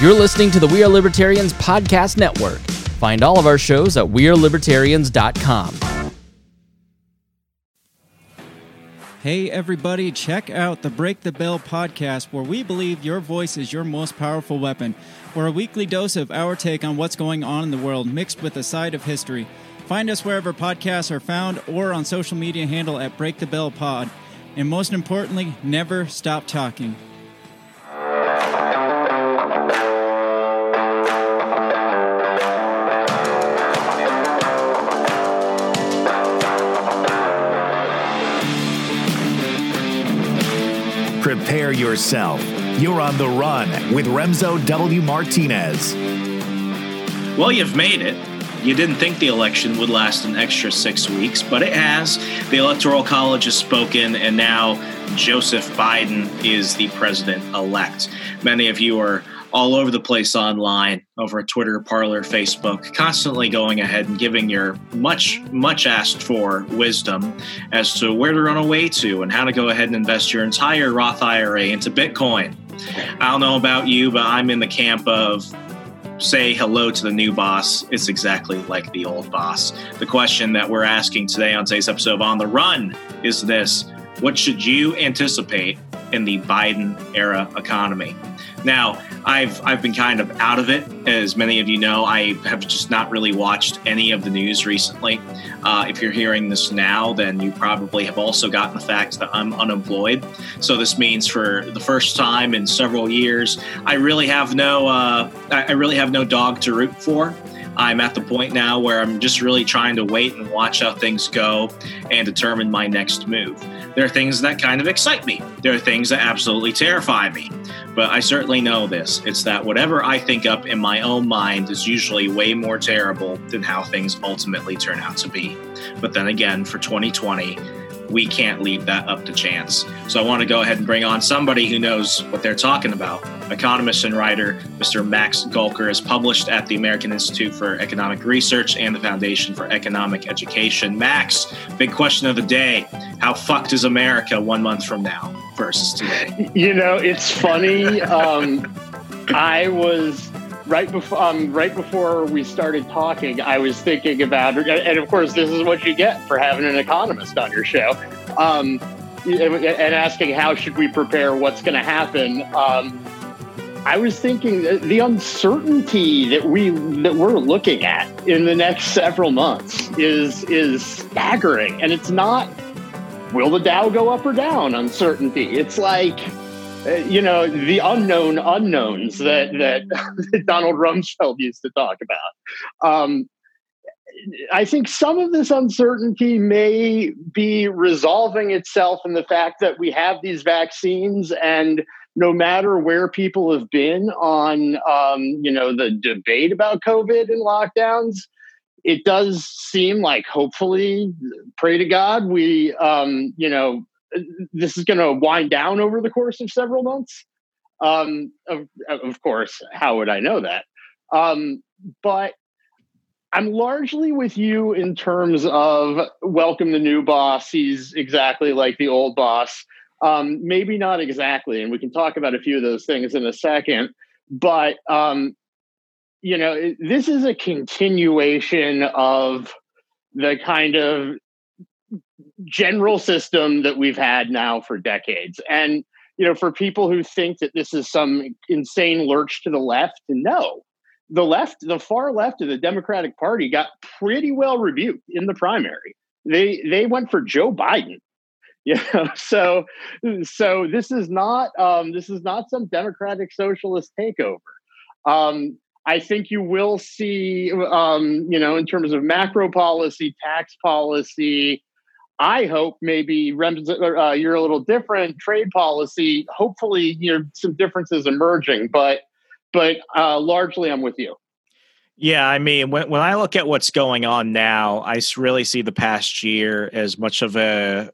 You're listening to the We Are Libertarians Podcast Network. Find all of our shows at WeareLibertarians.com. Hey, everybody, check out the Break the Bell podcast, where we believe your voice is your most powerful weapon. For a weekly dose of our take on what's going on in the world, mixed with a side of history. Find us wherever podcasts are found or on social media handle at Break the Bell Pod. And most importantly, never stop talking. Prepare yourself. You're on the run with Remso W. Martinez. Well, you've made it. You didn't think the election would last an extra six weeks, but it has. The Electoral College has spoken, and now Joseph Biden is the president elect. Many of you are all over the place online, over Twitter, Parler, Facebook, constantly going ahead and giving your much, much asked for wisdom as to where to run away to and how to go ahead and invest your entire Roth IRA into Bitcoin. I don't know about you, but I'm in the camp of say hello to the new boss. It's exactly like the old boss. The question that we're asking today on today's episode of On the Run is this What should you anticipate in the Biden era economy? Now, I've I've been kind of out of it, as many of you know. I have just not really watched any of the news recently. Uh, if you're hearing this now, then you probably have also gotten the fact that I'm unemployed. So this means for the first time in several years, I really have no uh, I really have no dog to root for. I'm at the point now where I'm just really trying to wait and watch how things go and determine my next move. There are things that kind of excite me. There are things that absolutely terrify me. But I certainly know this. It's that whatever I think up in my own mind is usually way more terrible than how things ultimately turn out to be. But then again, for 2020, we can't leave that up to chance. So I want to go ahead and bring on somebody who knows what they're talking about. Economist and writer Mr. Max Gulker is published at the American Institute for Economic Research and the Foundation for Economic Education. Max, big question of the day How fucked is America one month from now versus today? You know, it's funny. Um, I was right before um, right before we started talking, I was thinking about, and of course, this is what you get for having an economist on your show, um, and asking how should we prepare, what's going to happen. Um, I was thinking the uncertainty that we that we're looking at in the next several months is is staggering, and it's not. Will the Dow go up or down? Uncertainty. It's like you know the unknown unknowns that that Donald Rumsfeld used to talk about. Um, I think some of this uncertainty may be resolving itself in the fact that we have these vaccines, and no matter where people have been on, um, you know, the debate about COVID and lockdowns, it does seem like hopefully, pray to God, we, um, you know, this is going to wind down over the course of several months. Um, of, of course, how would I know that? Um, but I'm largely with you in terms of welcome the new boss. He's exactly like the old boss. Um, maybe not exactly, and we can talk about a few of those things in a second. But um, you know, this is a continuation of the kind of general system that we've had now for decades. And, you know, for people who think that this is some insane lurch to the left, no. The left, the far left of the Democratic Party got pretty well rebuked in the primary. They they went for Joe Biden. You know, so so this is not um, this is not some democratic socialist takeover. Um, I think you will see, um, you know, in terms of macro policy, tax policy, I hope maybe uh, you're a little different trade policy. Hopefully, you know some differences emerging, but but uh, largely, I'm with you. Yeah, I mean, when when I look at what's going on now, I really see the past year as much of a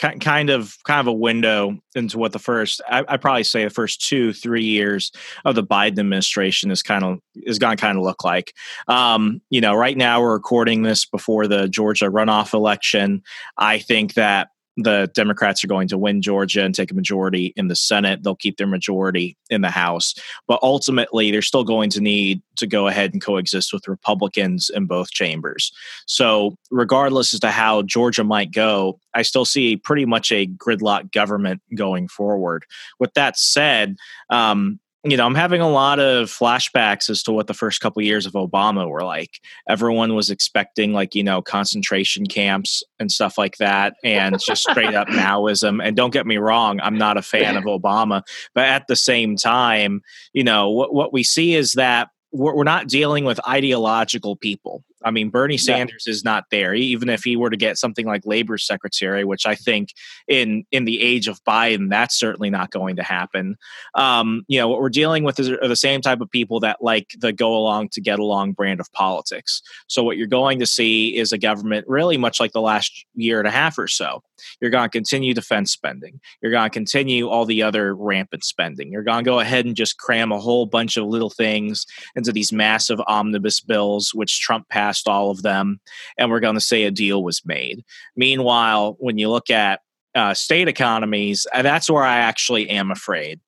kind of kind of a window into what the first I, I probably say the first two three years of the Biden administration is kind of is going to kind of look like. Um, you know, right now we're recording this before the Georgia runoff election. I think that the Democrats are going to win Georgia and take a majority in the Senate. They'll keep their majority in the House. But ultimately, they're still going to need to go ahead and coexist with Republicans in both chambers. So, regardless as to how Georgia might go, I still see pretty much a gridlock government going forward. With that said, um, you know, I'm having a lot of flashbacks as to what the first couple of years of Obama were like. Everyone was expecting like, you know, concentration camps and stuff like that and just straight up Maoism. And don't get me wrong, I'm not a fan of Obama, but at the same time, you know, what what we see is that we're, we're not dealing with ideological people. I mean, Bernie Sanders yeah. is not there. Even if he were to get something like labor secretary, which I think in in the age of Biden, that's certainly not going to happen. Um, you know, what we're dealing with is are the same type of people that like the go along to get along brand of politics. So what you're going to see is a government really much like the last year and a half or so. You're going to continue defense spending. You're going to continue all the other rampant spending. You're going to go ahead and just cram a whole bunch of little things into these massive omnibus bills, which Trump passed all of them, and we're going to say a deal was made. Meanwhile, when you look at uh, state economies, uh, that's where I actually am afraid.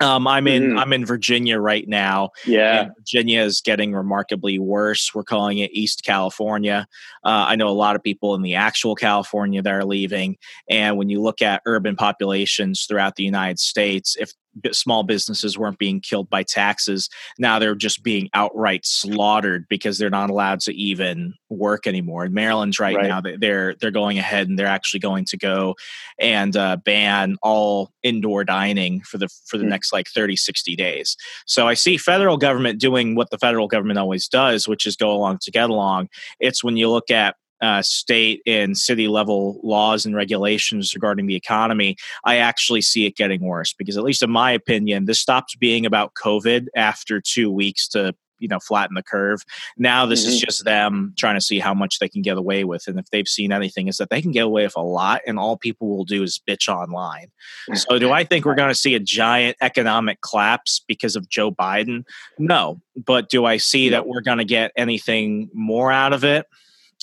Um, I'm in mm-hmm. I'm in Virginia right now. Yeah, Virginia is getting remarkably worse. We're calling it East California. Uh, I know a lot of people in the actual California that are leaving. And when you look at urban populations throughout the United States, if small businesses weren't being killed by taxes. Now they're just being outright slaughtered because they're not allowed to even work anymore. In Maryland's right, right. now they're they're going ahead and they're actually going to go and uh, ban all indoor dining for the for the mm. next like 30 60 days. So I see federal government doing what the federal government always does, which is go along to get along. It's when you look at uh, state and city level laws and regulations regarding the economy, I actually see it getting worse because, at least in my opinion, this stops being about COVID after two weeks to you know flatten the curve. Now this mm-hmm. is just them trying to see how much they can get away with, and if they've seen anything, is that they can get away with a lot, and all people will do is bitch online. So, do I think we're going to see a giant economic collapse because of Joe Biden? No, but do I see that we're going to get anything more out of it?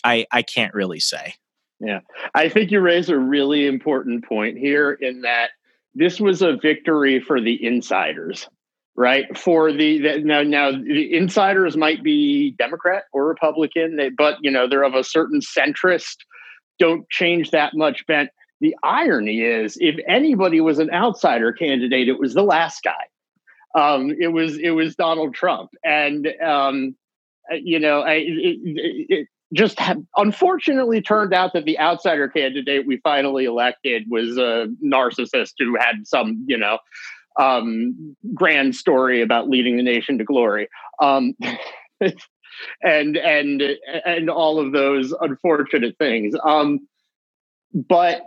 I I can't really say. Yeah, I think you raise a really important point here in that this was a victory for the insiders, right? For the, the now now the insiders might be Democrat or Republican, they, but you know they're of a certain centrist. Don't change that much bent. The irony is, if anybody was an outsider candidate, it was the last guy. Um, it was it was Donald Trump, and um, you know, I, it, it, just unfortunately turned out that the outsider candidate we finally elected was a narcissist who had some, you know, um, grand story about leading the nation to glory. Um, and and and all of those unfortunate things. Um, but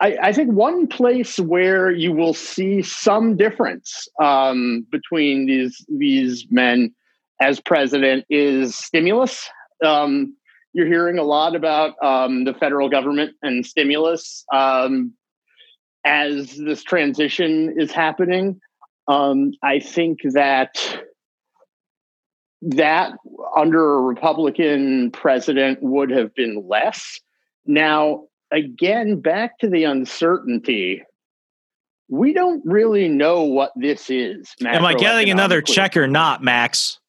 I, I, think one place where you will see some difference um, between these these men as president is stimulus. Um, you're hearing a lot about um, the federal government and stimulus um, as this transition is happening. Um, I think that that under a Republican president would have been less. Now, again, back to the uncertainty. We don't really know what this is. Am I getting another check or not, Max?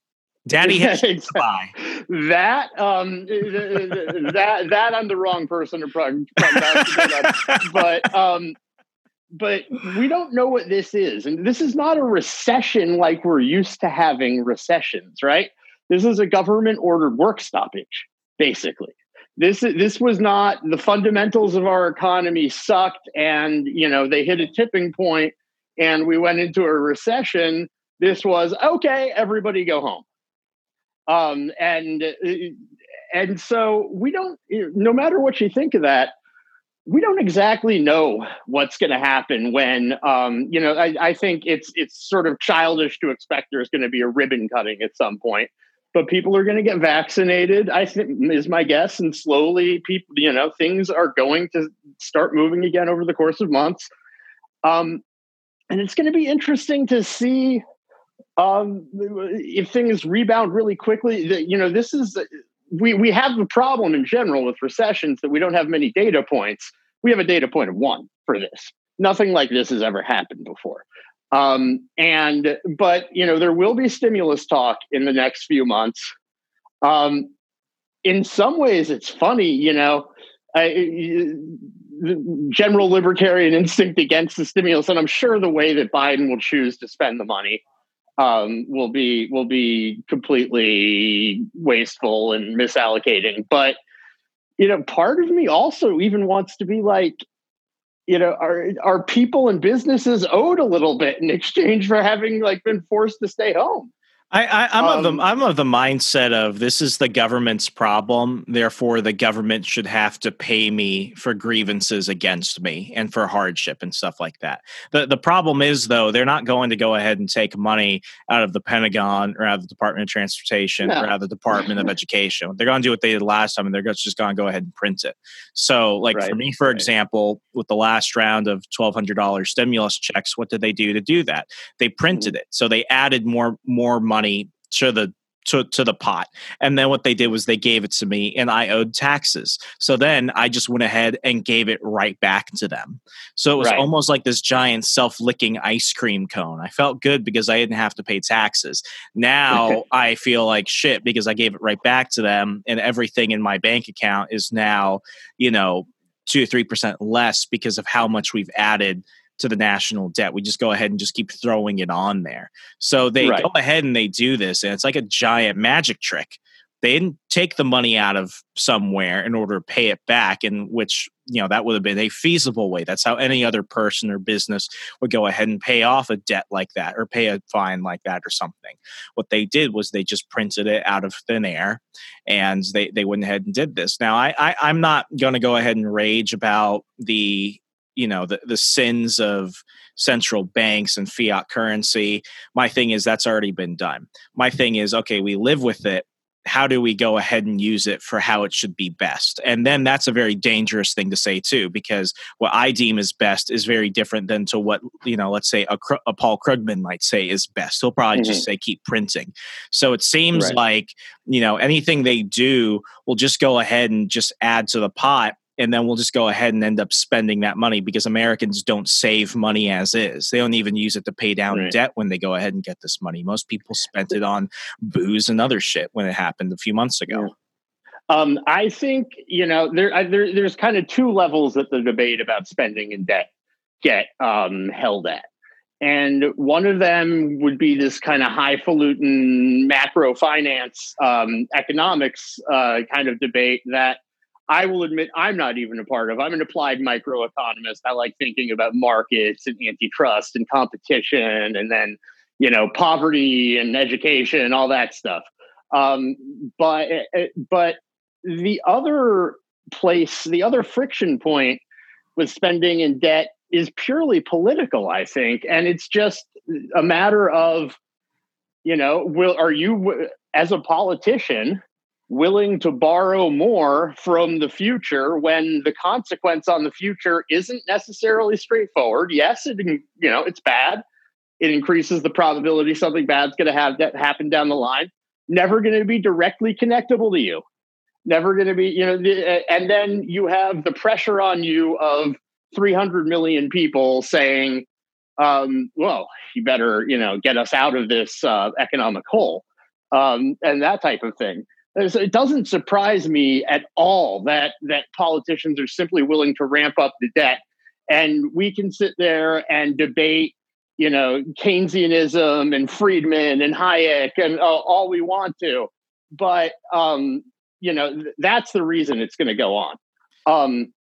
Daddy has that um that that I'm the wrong person to prognosticate, but um but we don't know what this is, and this is not a recession like we're used to having recessions, right? This is a government ordered work stoppage, basically. This this was not the fundamentals of our economy sucked, and you know they hit a tipping point, and we went into a recession. This was okay. Everybody go home um, and uh, and so we don't. No matter what you think of that, we don't exactly know what's going to happen when um, you know. I, I think it's it's sort of childish to expect there's going to be a ribbon cutting at some point but people are going to get vaccinated i think is my guess and slowly people you know things are going to start moving again over the course of months um, and it's going to be interesting to see um, if things rebound really quickly, you know, this is we we have the problem in general with recessions that we don't have many data points. we have a data point of one for this. Nothing like this has ever happened before. Um, and but you know there will be stimulus talk in the next few months. Um, in some ways, it's funny. You know, I, general libertarian instinct against the stimulus, and I'm sure the way that Biden will choose to spend the money um, will be will be completely wasteful and misallocating. But you know, part of me also even wants to be like, you know, are are people and businesses owed a little bit in exchange for having like been forced to stay home? I, I, am um, of the um, I'm of the mindset of this is the government's problem, therefore the government should have to pay me for grievances against me and for hardship and stuff like that. The the problem is though they're not going to go ahead and take money out of the Pentagon or out of the Department of Transportation no. or out of the Department of Education. They're going to do what they did last time, and they're just going to go ahead and print it. So, like right. for me, for right. example, with the last round of twelve hundred dollars stimulus checks, what did they do to do that? They printed mm-hmm. it, so they added more more money money to the to, to the pot. And then what they did was they gave it to me and I owed taxes. So then I just went ahead and gave it right back to them. So it was right. almost like this giant self licking ice cream cone. I felt good because I didn't have to pay taxes. Now I feel like shit because I gave it right back to them and everything in my bank account is now, you know, two or three percent less because of how much we've added to the national debt. We just go ahead and just keep throwing it on there. So they right. go ahead and they do this, and it's like a giant magic trick. They didn't take the money out of somewhere in order to pay it back, in which you know that would have been a feasible way. That's how any other person or business would go ahead and pay off a debt like that or pay a fine like that or something. What they did was they just printed it out of thin air, and they they went ahead and did this. Now I, I I'm not going to go ahead and rage about the you know the, the sins of central banks and fiat currency my thing is that's already been done. My thing is okay we live with it. How do we go ahead and use it for how it should be best? And then that's a very dangerous thing to say too because what i deem is best is very different than to what you know let's say a, a paul krugman might say is best. He'll probably mm-hmm. just say keep printing. So it seems right. like you know anything they do will just go ahead and just add to the pot and then we'll just go ahead and end up spending that money because Americans don't save money as is. They don't even use it to pay down right. debt when they go ahead and get this money. Most people spent it on booze and other shit when it happened a few months ago. Yeah. Um, I think you know there, I, there, there's kind of two levels that the debate about spending and debt get um, held at. And one of them would be this kind of highfalutin macro finance um, economics uh, kind of debate that I will admit I'm not even a part of. I'm an applied microeconomist. I like thinking about markets and antitrust and competition and then, you know, poverty and education and all that stuff. Um, but eh, eh, but the other place, the other friction point with spending and debt is purely political, I think, and it's just a matter of, you know, will are you as a politician willing to borrow more from the future when the consequence on the future isn't necessarily straightforward. Yes, it you know it's bad. It increases the probability something bad's going to have that happen down the line. Never going to be directly connectable to you. Never going to be you know. And then you have the pressure on you of 300 million people saying, um, "Well, you better you know get us out of this uh, economic hole." Um, and that type of thing it doesn't surprise me at all that that politicians are simply willing to ramp up the debt. And we can sit there and debate you know keynesianism and friedman and hayek and uh, all we want to. But um you know that's the reason it's going to go on. Um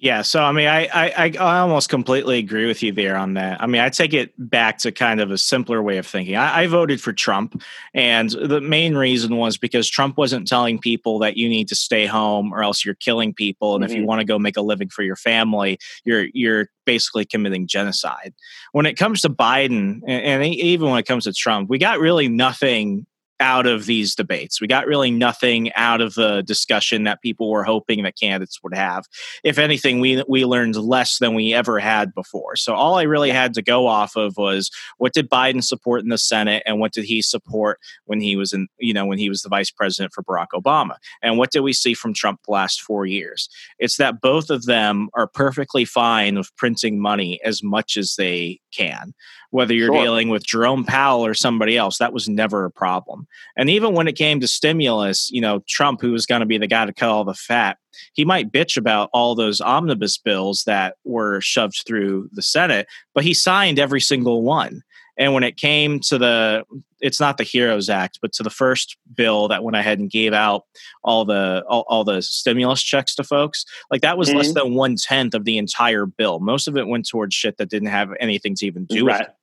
yeah, so I mean, I, I I almost completely agree with you there on that. I mean, I take it back to kind of a simpler way of thinking. I, I, voted for Trump, and the main reason was because Trump wasn't telling people that you need to stay home or else you're killing people, and mm-hmm. if you mm-hmm. want to go make a living for your family, you're you're basically committing genocide. When it comes to Biden, and, and even when it comes to Trump, we got really nothing out of these debates. We got really nothing out of the discussion that people were hoping that candidates would have. If anything, we we learned less than we ever had before. So all I really had to go off of was what did Biden support in the Senate and what did he support when he was in you know when he was the vice president for Barack Obama and what did we see from Trump the last 4 years. It's that both of them are perfectly fine with printing money as much as they can whether you're sure. dealing with Jerome Powell or somebody else. That was never a problem. And even when it came to stimulus, you know, Trump, who was going to be the guy to cut all the fat, he might bitch about all those omnibus bills that were shoved through the Senate, but he signed every single one. And when it came to the, it's not the Heroes Act, but to the first bill that went ahead and gave out all the all, all the stimulus checks to folks, like that was mm-hmm. less than one tenth of the entire bill. Most of it went towards shit that didn't have anything to even do right. with it.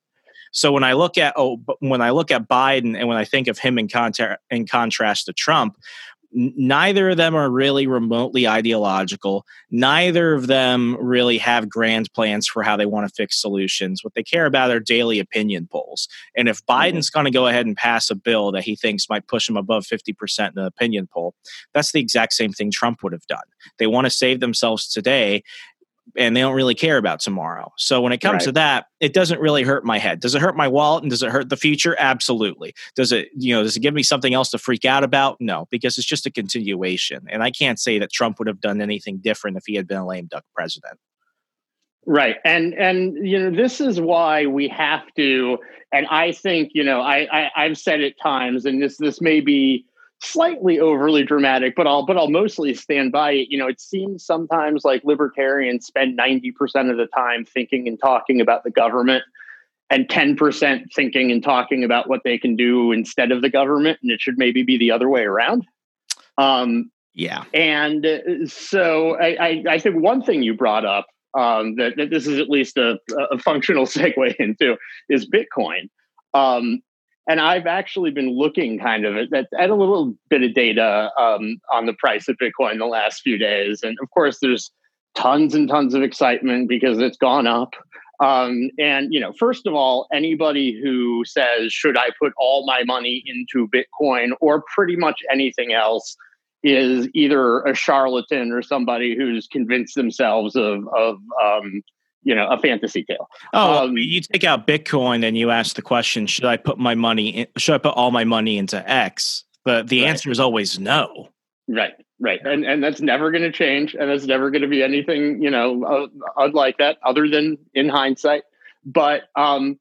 So when I look at oh, when I look at Biden and when I think of him in, contra- in contrast to Trump, neither of them are really remotely ideological. Neither of them really have grand plans for how they want to fix solutions. What they care about are daily opinion polls. And if mm-hmm. Biden's going to go ahead and pass a bill that he thinks might push him above 50% in the opinion poll, that's the exact same thing Trump would have done. They want to save themselves today and they don't really care about tomorrow. So when it comes right. to that, it doesn't really hurt my head. Does it hurt my wallet and does it hurt the future? Absolutely. Does it, you know, does it give me something else to freak out about? No, because it's just a continuation. And I can't say that Trump would have done anything different if he had been a lame duck president. Right. And and you know, this is why we have to and I think, you know, I, I I've said it times and this this may be slightly overly dramatic, but I'll but I'll mostly stand by it. You know, it seems sometimes like libertarians spend 90% of the time thinking and talking about the government and 10% thinking and talking about what they can do instead of the government. And it should maybe be the other way around. Um, yeah. And uh, so I, I, I think one thing you brought up um, that, that, this is at least a, a functional segue into is Bitcoin. Um, and I've actually been looking kind of at, at a little bit of data um, on the price of Bitcoin the last few days. And of course, there's tons and tons of excitement because it's gone up. Um, and, you know, first of all, anybody who says, should I put all my money into Bitcoin or pretty much anything else is either a charlatan or somebody who's convinced themselves of, of um, you know a fantasy tale. Oh, um, you take out Bitcoin and you ask the question: Should I put my money? In, should I put all my money into X? But the right. answer is always no. Right, right, and and that's never going to change, and that's never going to be anything you know uh, unlike that, other than in hindsight. But um,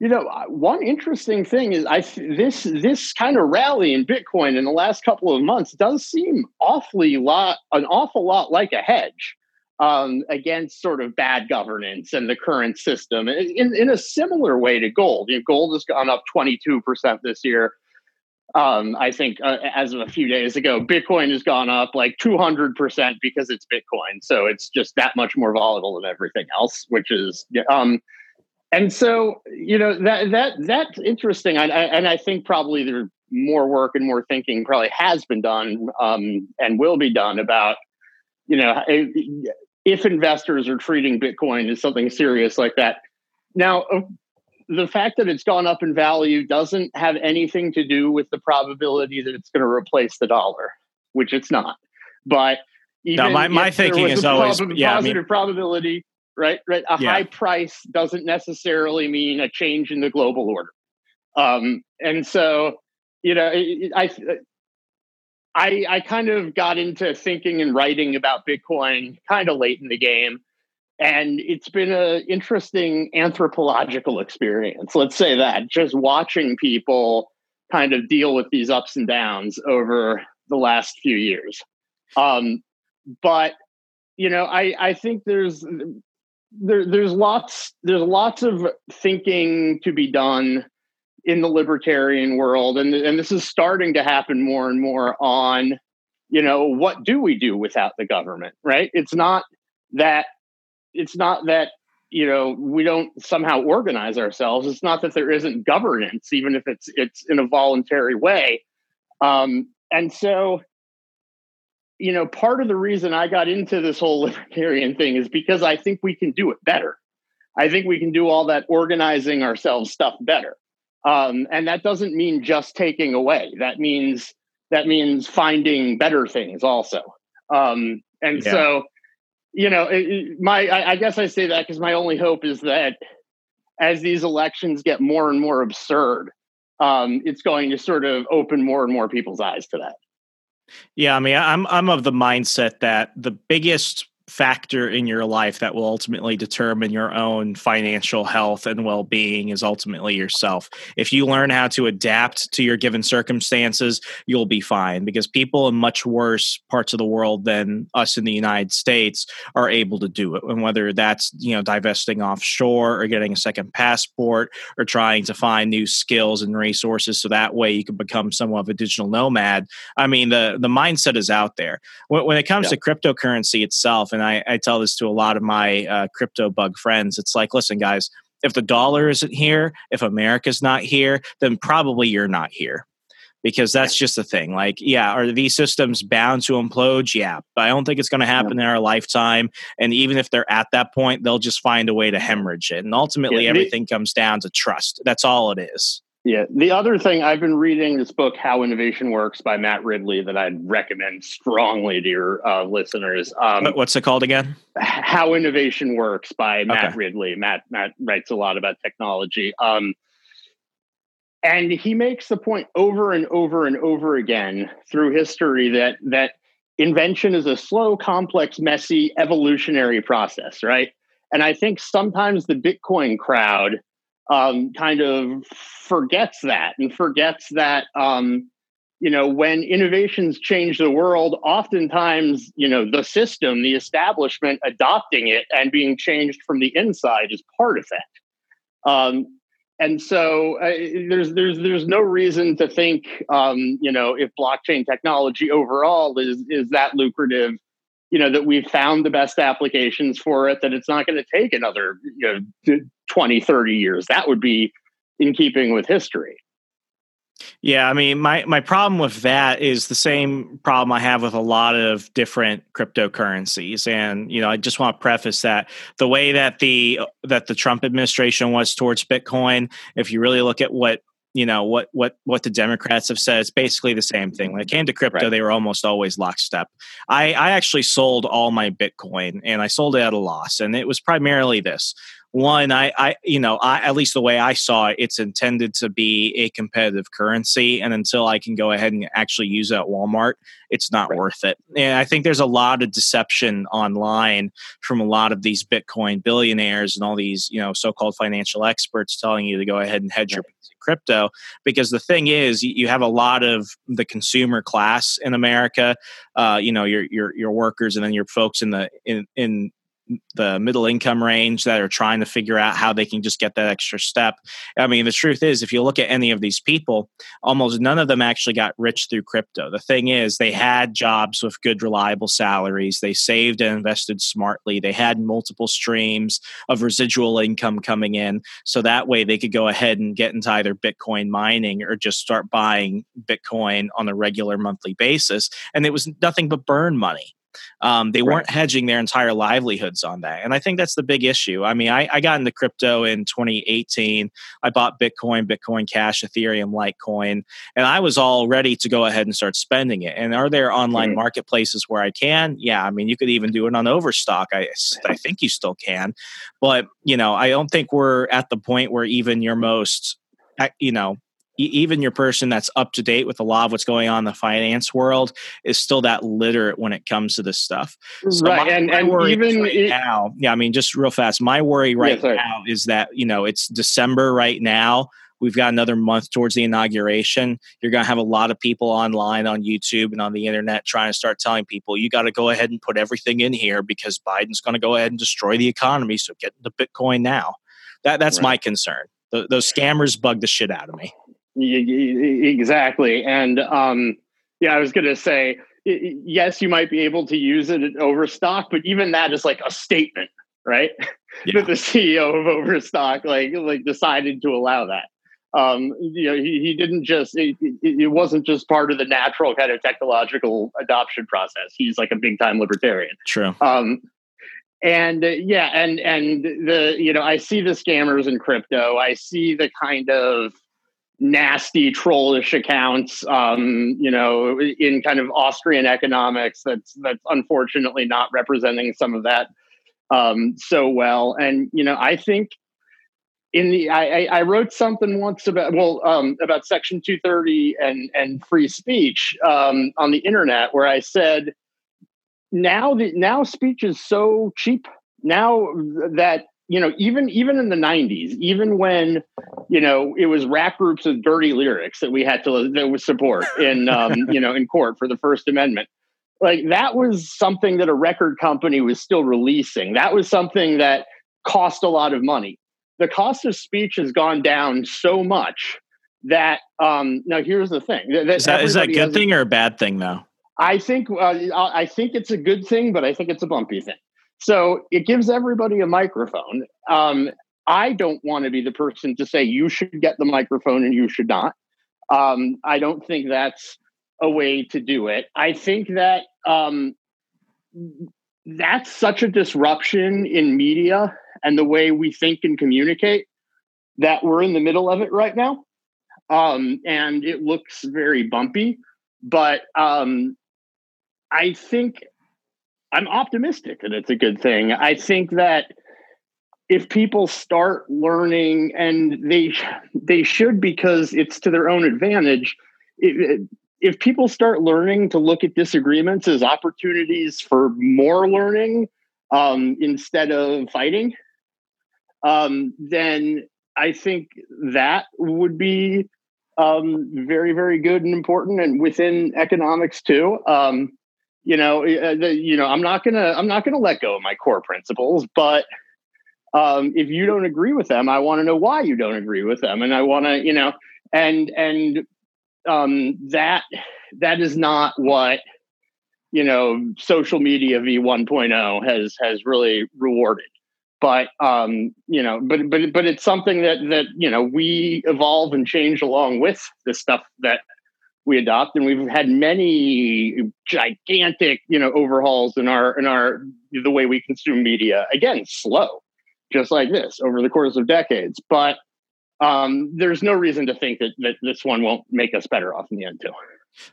you know, uh, one interesting thing is I this this kind of rally in Bitcoin in the last couple of months does seem awfully lot an awful lot like a hedge um, against sort of bad governance and the current system in, in a similar way to gold. You know, gold has gone up 22% this year. Um, I think uh, as of a few days ago, Bitcoin has gone up like 200% because it's Bitcoin. So it's just that much more volatile than everything else, which is, um, and so, you know, that, that, that's interesting. I, I, and I think probably there more work and more thinking probably has been done um, and will be done about you know if investors are treating Bitcoin as something serious like that. Now, the fact that it's gone up in value doesn't have anything to do with the probability that it's going to replace the dollar, which it's not. But even my, my thinking is always prob- yeah, positive I mean, probability, right? Right. A yeah. high price doesn't necessarily mean a change in the global order. Um, and so, you know, I I, I kind of got into thinking and writing about Bitcoin kind of late in the game. And it's been an interesting anthropological experience. Let's say that just watching people kind of deal with these ups and downs over the last few years. Um, but you know, I, I think there's there, there's lots there's lots of thinking to be done in the libertarian world and and this is starting to happen more and more on you know what do we do without the government right? It's not that it's not that you know we don't somehow organize ourselves. It's not that there isn't governance even if it's it's in a voluntary way. Um and so you know part of the reason i got into this whole libertarian thing is because i think we can do it better. I think we can do all that organizing ourselves stuff better Um, and that doesn't mean just taking away. That means that means finding better things also. Um, and yeah. so, you know, it, my I, I guess I say that because my only hope is that as these elections get more and more absurd, um, it's going to sort of open more and more people's eyes to that. Yeah, I mean, I'm I'm of the mindset that the biggest factor in your life that will ultimately determine your own financial health and well being is ultimately yourself. If you learn how to adapt to your given circumstances, you'll be fine because people in much worse parts of the world than us in the United States are able to do it. And whether that's, you know, divesting offshore or getting a second passport or trying to find new skills and resources so that way you can become somewhat of a digital nomad. I mean, the, the mindset is out there. When, when it comes yeah. to cryptocurrency itself, and and I, I tell this to a lot of my uh, crypto bug friends. It's like, listen, guys, if the dollar isn't here, if America's not here, then probably you're not here. Because that's just the thing. Like, yeah, are these systems bound to implode? Yeah, but I don't think it's going to happen yeah. in our lifetime. And even if they're at that point, they'll just find a way to hemorrhage it. And ultimately, yeah, everything comes down to trust. That's all it is. Yeah. The other thing I've been reading this book, How Innovation Works by Matt Ridley, that I'd recommend strongly to your uh, listeners. Um, What's it called again? How Innovation Works by Matt okay. Ridley. Matt Matt writes a lot about technology. Um, and he makes the point over and over and over again through history that that invention is a slow, complex, messy, evolutionary process, right? And I think sometimes the Bitcoin crowd um, kind of forgets that and forgets that um, you know when innovations change the world oftentimes you know the system the establishment adopting it and being changed from the inside is part of that um, and so uh, there's there's there's no reason to think um, you know if blockchain technology overall is is that lucrative you know that we've found the best applications for it that it's not going to take another you know 20 30 years. That would be in keeping with history. Yeah, I mean, my my problem with that is the same problem I have with a lot of different cryptocurrencies, and you know, I just want to preface that the way that the that the Trump administration was towards Bitcoin, if you really look at what you know what what what the Democrats have said. It's basically the same thing. When it came to crypto, right. they were almost always lockstep. I I actually sold all my Bitcoin and I sold it at a loss, and it was primarily this. One, I, I, you know, I, at least the way I saw it, it's intended to be a competitive currency, and until I can go ahead and actually use it at Walmart, it's not right. worth it. And I think there's a lot of deception online from a lot of these Bitcoin billionaires and all these, you know, so-called financial experts telling you to go ahead and hedge right. your crypto because the thing is you have a lot of the consumer class in america uh, you know your your your workers and then your folks in the in in the middle income range that are trying to figure out how they can just get that extra step. I mean, the truth is, if you look at any of these people, almost none of them actually got rich through crypto. The thing is, they had jobs with good, reliable salaries. They saved and invested smartly. They had multiple streams of residual income coming in. So that way they could go ahead and get into either Bitcoin mining or just start buying Bitcoin on a regular monthly basis. And it was nothing but burn money. Um, they right. weren't hedging their entire livelihoods on that. And I think that's the big issue. I mean, I, I, got into crypto in 2018. I bought Bitcoin, Bitcoin Cash, Ethereum, Litecoin, and I was all ready to go ahead and start spending it. And are there online marketplaces where I can? Yeah, I mean, you could even do it on Overstock. I, I think you still can. But, you know, I don't think we're at the point where even your most, you know, even your person that's up to date with a lot of what's going on in the finance world is still that literate when it comes to this stuff. So right, my, and, my and even right it, now, yeah, I mean, just real fast. My worry right yeah, now is that you know it's December right now. We've got another month towards the inauguration. You're going to have a lot of people online on YouTube and on the internet trying to start telling people you got to go ahead and put everything in here because Biden's going to go ahead and destroy the economy. So get into Bitcoin now. That that's right. my concern. The, those scammers bug the shit out of me. Exactly. And um, yeah, I was going to say, yes, you might be able to use it at Overstock, but even that is like a statement, right? Yeah. that the CEO of Overstock like like decided to allow that. Um, you know, he, he didn't just it, it, wasn't just part of the natural kind of technological adoption process. He's like a big time libertarian. True. Um, and uh, yeah, and and the you know I see the scammers in crypto. I see the kind of nasty trollish accounts, um, you know, in kind of Austrian economics. That's that's unfortunately not representing some of that um, so well. And you know, I think in the I, I wrote something once about well um, about Section 230 and and free speech um, on the internet where I said now the now speech is so cheap now that you know even even in the 90s even when you know it was rap groups with dirty lyrics that we had to that would support in um, you know in court for the First Amendment. Like that was something that a record company was still releasing. That was something that cost a lot of money. The cost of speech has gone down so much that um, now here's the thing that is that, is that a good thing or a bad thing though? I think uh, i think it's a good thing but i think it's a bumpy thing so it gives everybody a microphone. Um, i don't want to be the person to say you should get the microphone and you should not. Um, i don't think that's a way to do it. I think that um, that's such a disruption in media and the way we think and communicate that we're in the middle of it right now. Um, and it looks very bumpy, but um, I think I'm optimistic that it's a good thing. I think that if people start learning, and they they should because it's to their own advantage. It, if people start learning to look at disagreements as opportunities for more learning um, instead of fighting, um, then I think that would be um, very, very good and important, and within economics too. Um, you know, uh, the, you know, I'm not gonna, I'm not gonna let go of my core principles, but um, if you don't agree with them, I want to know why you don't agree with them, and I want to, you know, and and um, that that is not what you know social media v 1.0 has has really rewarded. But um, you know, but but but it's something that that you know we evolve and change along with the stuff that we adopt, and we've had many gigantic you know overhauls in our in our the way we consume media. Again, slow, just like this over the course of decades, but um, there's no reason to think that that this one won't make us better off in the end too.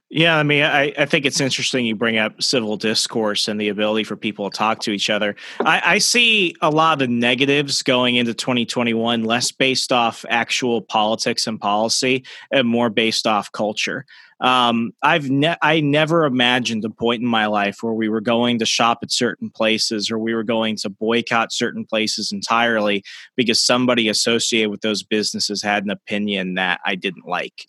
Yeah, I mean, I, I think it's interesting you bring up civil discourse and the ability for people to talk to each other. I, I see a lot of negatives going into 2021, less based off actual politics and policy and more based off culture. Um, I've ne- I never imagined a point in my life where we were going to shop at certain places or we were going to boycott certain places entirely because somebody associated with those businesses had an opinion that I didn't like.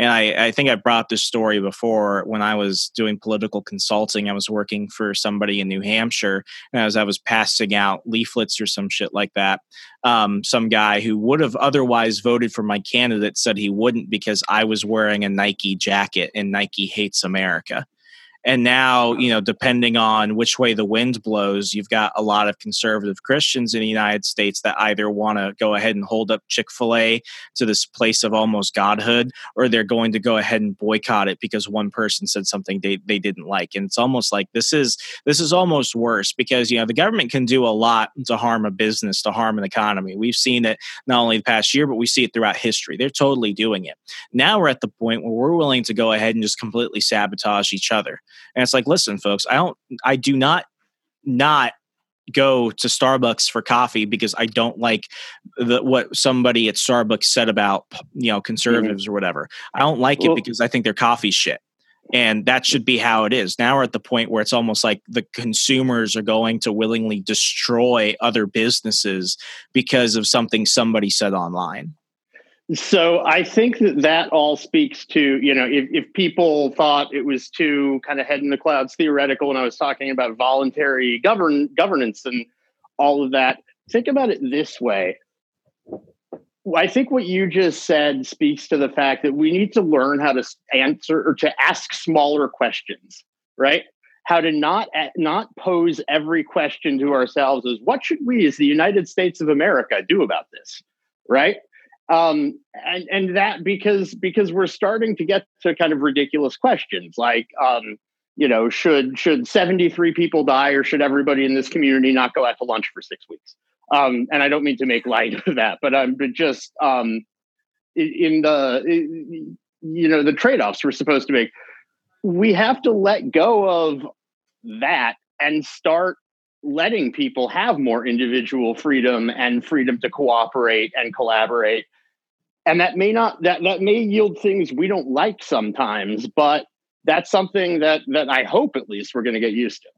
And I, I, think I brought this story before when I was doing political consulting. I was working for somebody in New Hampshire, and as I was passing out leaflets or some shit like that, um, some guy who would have otherwise voted for my candidate said he wouldn't because I was wearing a Nike jacket and Nike hates America. And now, you know, depending on which way the wind blows, you've got a lot of conservative Christians in the United States that either want to go ahead and hold up Chick fil A to this place of almost godhood, or they're going to go ahead and boycott it because one person said something they, they didn't like. And it's almost like this is this is almost worse because you know the government can do a lot to harm a business, to harm an economy. We've seen it not only the past year, but we see it throughout history. They're totally doing it. Now we're at the point where we're willing to go ahead and just completely sabotage each other. And it's like, listen, folks, I don't, I do not, not go to Starbucks for coffee because I don't like the, what somebody at Starbucks said about you know conservatives mm-hmm. or whatever. I don't like well, it because I think their coffee shit. And that should be how it is. Now we're at the point where it's almost like the consumers are going to willingly destroy other businesses because of something somebody said online. So I think that that all speaks to, you know, if, if people thought it was too kind of head in the clouds theoretical when I was talking about voluntary govern governance and all of that, think about it this way. I think what you just said speaks to the fact that we need to learn how to answer or to ask smaller questions, right? How to not not pose every question to ourselves as what should we as the United States of America do about this, right? Um, and and that because because we're starting to get to kind of ridiculous questions like um, you know should should 73 people die or should everybody in this community not go out to lunch for six weeks? Um, and i don't mean to make light of that but i'm um, but just um, in the you know the trade-offs we're supposed to make. We have to let go of that and start letting people have more individual freedom and freedom to cooperate and collaborate and that may not that that may yield things we don't like sometimes but that's something that that i hope at least we're going to get used to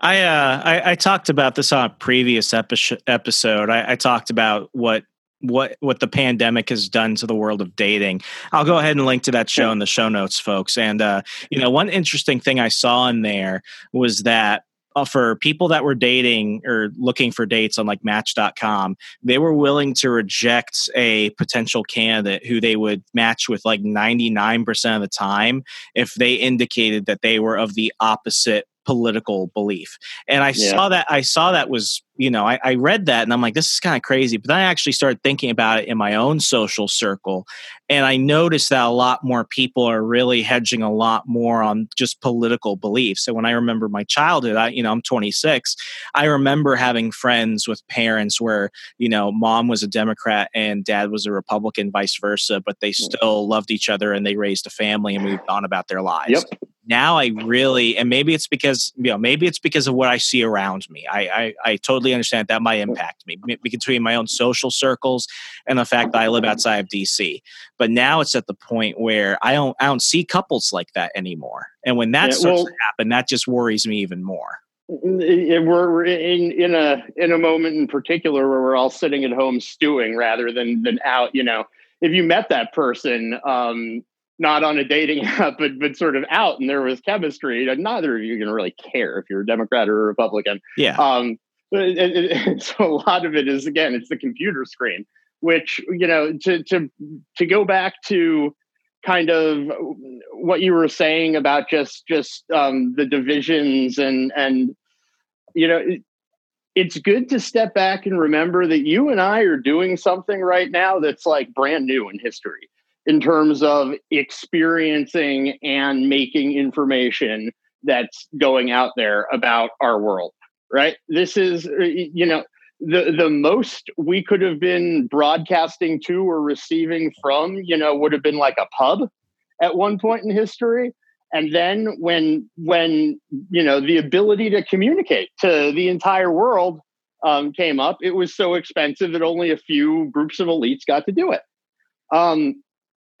I, uh, I, I talked about this on a previous epi- episode. I, I talked about what what what the pandemic has done to the world of dating. I'll go ahead and link to that show in the show notes, folks. And uh, you know, one interesting thing I saw in there was that uh, for people that were dating or looking for dates on like match.com they were willing to reject a potential candidate who they would match with like 99% of the time if they indicated that they were of the opposite political belief. And I yeah. saw that I saw that was, you know, I, I read that and I'm like, this is kind of crazy. But then I actually started thinking about it in my own social circle. And I noticed that a lot more people are really hedging a lot more on just political beliefs. So when I remember my childhood, I, you know, I'm 26. I remember having friends with parents where, you know, mom was a Democrat and dad was a Republican, vice versa, but they mm. still loved each other and they raised a family and moved on about their lives. Yep now I really, and maybe it's because you know, maybe it's because of what I see around me. I I, I totally understand that might impact me between my own social circles and the fact that I live outside of DC. But now it's at the point where I don't I don't see couples like that anymore, and when that yeah, starts well, to happen, that just worries me even more. We're in in a in a moment in particular where we're all sitting at home stewing rather than than out. You know, if you met that person, um, not on a dating app, but but sort of out, and there was chemistry. Neither of you can really care if you're a Democrat or a Republican. Yeah. Um, but it, it, so a lot of it is again, it's the computer screen, which you know to to to go back to kind of what you were saying about just just um, the divisions and and you know. It, it's good to step back and remember that you and I are doing something right now that's like brand new in history in terms of experiencing and making information that's going out there about our world right? This is you know the the most we could have been broadcasting to or receiving from you know would have been like a pub at one point in history. And then when when you know the ability to communicate to the entire world um, came up it was so expensive that only a few groups of elites got to do it. Um,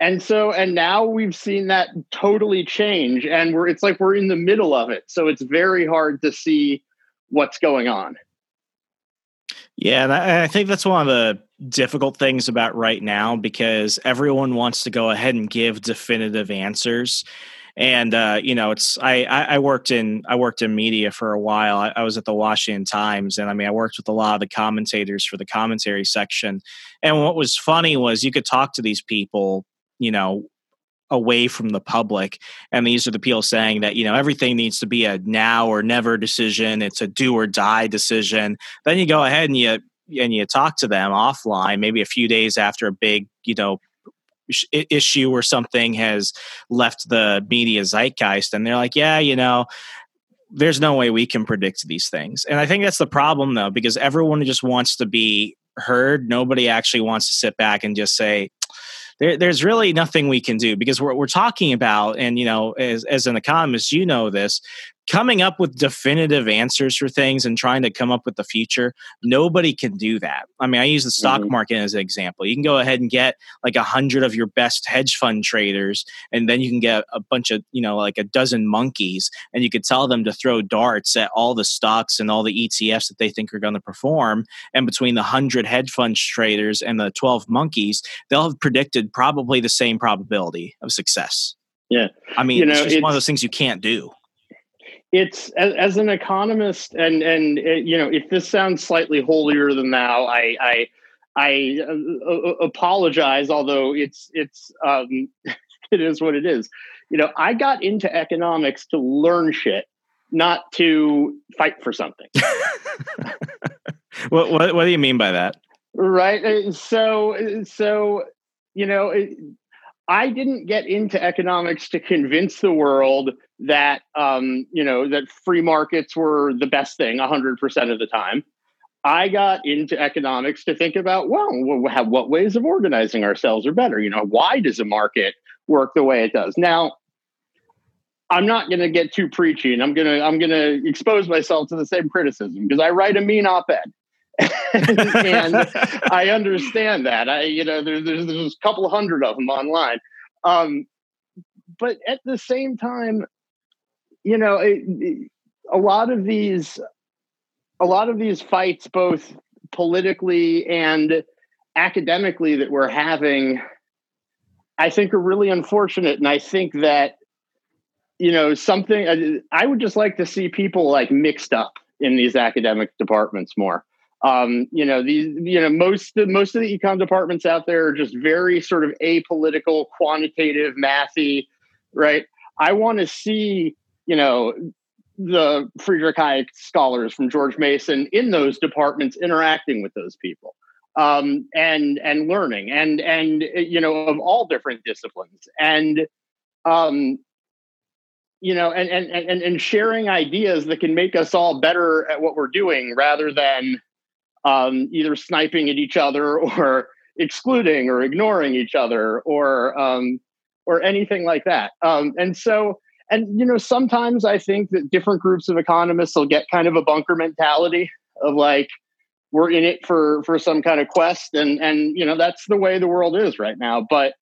and so and now we've seen that totally change and we're it's like we're in the middle of it. So it's very hard to see what's going on. Yeah and I, I think that's one of the difficult things about right now because everyone wants to go ahead and give definitive answers. And uh, you know it's I, I worked in i worked in media for a while. I, I, was at the washington times and i mean i worked with a lot of the commentators for the commentary section. And what was funny was you could talk to these people you know away from the public and these are the people saying that you know everything needs to be a now or never decision it's a do or die decision. Then you go ahead and you and you talk to them offline maybe a few days after a big you know issue or something has left the media zeitgeist and they're like yeah you know there's no way we can predict these things. And i think that's the problem though because everyone just wants to be heard. Nobody actually wants to sit back and just say there, there's really nothing we can do because what we're talking about, and you know, as, as an economist, you know this, coming up with definitive answers for things and trying to come up with the future nobody can do that. I mean i use the stock mm-hmm. market as an example. You can go ahead and get like a hundred of your best hedge fund traders and then you can get a bunch of you know like a dozen monkeys and you could tell them to throw darts at all the stocks and all the etfs that they think are going to perform and between the 100 hedge fund traders and the 12 monkeys they'll have predicted probably the same probability of success. Yeah. I mean you know, it's just it's, one of those things you can't do it's as, as, an economist and and uh, you know if this sounds slightly holier than thou i i i uh, uh, apologize although it's it's um it is what it is. You know i got into economics to learn shit not to fight for something. What, what what do you mean by that? Right uh, so so you know I didn't get into economics to convince the world that um, you know that free markets were the best thing 100% of the time. I got into economics to think about, well, what ways of organizing ourselves are better? You know, why does a market work the way it does? Now, I'm not going to get too preachy, and I'm gonna I'm gonna expose myself to the same criticism because I write a mean op-ed, and I understand that. I you know there, there's there's a couple hundred of them online, um, but at the same time, you know, it, it, a lot of these a lot of these fights, both politically and academically, that we're having, I think are really unfortunate, and I think that you know something i would just like to see people like mixed up in these academic departments more um, you know these you know most most of the econ departments out there are just very sort of apolitical quantitative mathy right? I want to see you know the friedrich hayek scholars from george mason in those departments interacting with those people um, and and learning and and you know of all different disciplines. And um, you know, and, and and and sharing ideas that can make us all better at what we're doing, rather than um, either sniping at each other or excluding or ignoring each other or um, or anything like that. Um, and so, and you know, sometimes I think that different groups of economists will get kind of a bunker mentality of like we're in it for for some kind of quest, and and you know that's the way the world is right now. But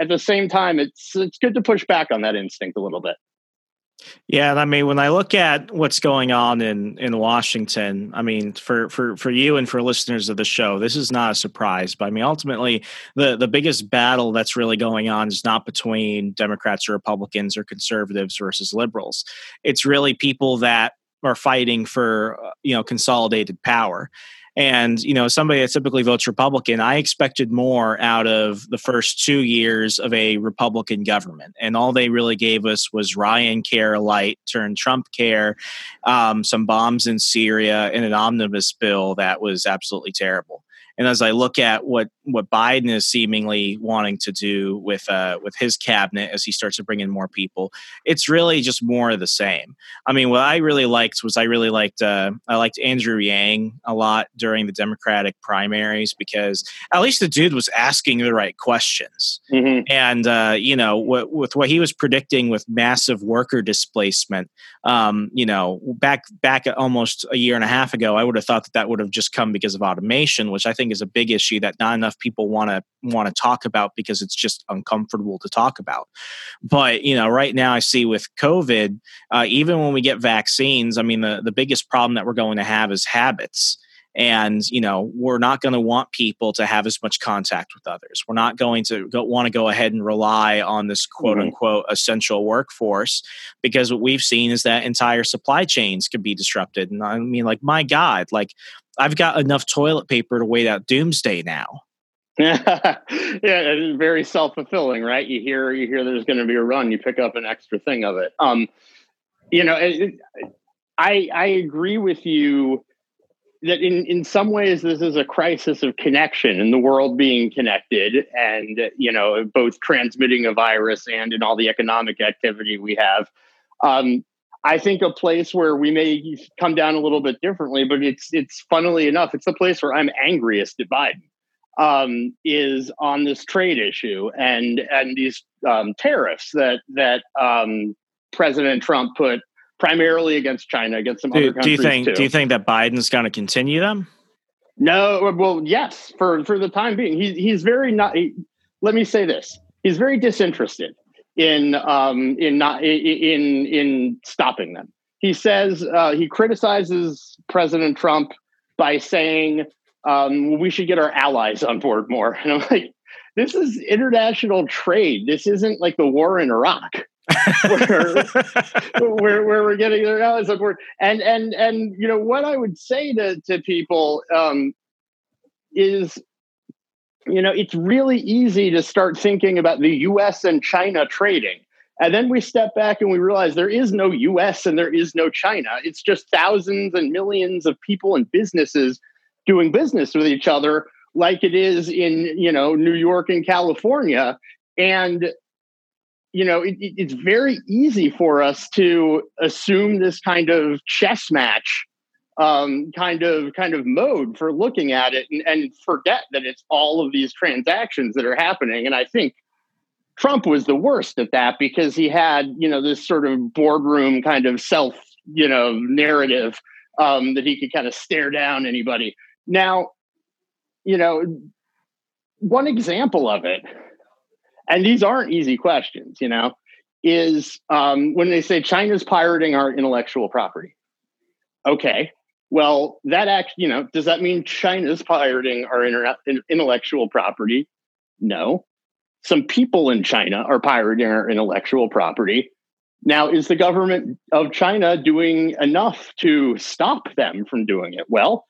at the same time, it's it's good to push back on that instinct a little bit. Yeah, I mean, when I look at what's going on in in Washington, I mean, for for for you and for listeners of the show, this is not a surprise. But I mean, ultimately, the the biggest battle that's really going on is not between Democrats or Republicans or conservatives versus liberals. It's really people that are fighting for uh, you know consolidated power and, you know, somebody that typically votes Republican, I expected more out of the first two years of a Republican government. And all they really gave us was Ryan Care light turned Trump care, um, some bombs in Syria, and an omnibus bill that was absolutely terrible. And as I look at what what Biden is seemingly wanting to do with uh, with his cabinet as he starts to bring in more people, it's really just more of the same. I mean, what I really liked was I really liked uh, I liked Andrew Yang a lot during the Democratic primaries because at least the dude was asking the right questions. Mm-hmm. And uh, you know, what, with what he was predicting with massive worker displacement, um, you know, back back almost a year and a half ago, I would have thought that that would have just come because of automation, which I think think is a big issue that not enough people want to want to talk about because it's just uncomfortable to talk about. But you know, right now I see with COVID, uh, even when we get vaccines, I mean, the the biggest problem that we're going to have is habits and you know we're not going to want people to have as much contact with others we're not going to go, want to go ahead and rely on this quote mm-hmm. unquote essential workforce because what we've seen is that entire supply chains could be disrupted and i mean like my god like I've got enough toilet paper to wait out doomsday now. yeah, it's very self fulfilling, right? You hear you hear there's going to be a run, you pick up an extra thing of it. Um, you know, it, I I agree with you that in in some ways this is a crisis of connection and the world being connected, and you know, both transmitting a virus and in all the economic activity we have. Um, I think a place where we may come down a little bit differently, but it's it's funnily enough, it's the place where I'm angriest at Biden um, is on this trade issue and and these um, tariffs that that um, President Trump put primarily against China, against some do, other countries. Do you think too. do you think that Biden's going to continue them? No, well, yes, for for the time being, he's he's very not. He, let me say this: he's very disinterested in um, in not in in stopping them. He says uh, he criticizes President Trump by saying um, we should get our allies on board more. And I'm like, this is international trade. This isn't like the war in Iraq. where, where, where we're getting their allies on board. And and and you know what I would say to to people um, is you know, it's really easy to start thinking about the US and China trading. And then we step back and we realize there is no US and there is no China. It's just thousands and millions of people and businesses doing business with each other like it is in, you know, New York and California. And you know, it, it's very easy for us to assume this kind of chess match um, kind of kind of mode for looking at it and, and forget that it's all of these transactions that are happening. And I think Trump was the worst at that because he had, you know, this sort of boardroom kind of self, you know, narrative um, that he could kind of stare down anybody. Now, you know, one example of it, and these aren't easy questions, you know, is um, when they say China's pirating our intellectual property. Okay, well, that act, you know, does that mean China's pirating our internet, intellectual property? No. Some people in China are pirating our intellectual property. Now, is the government of China doing enough to stop them from doing it? Well,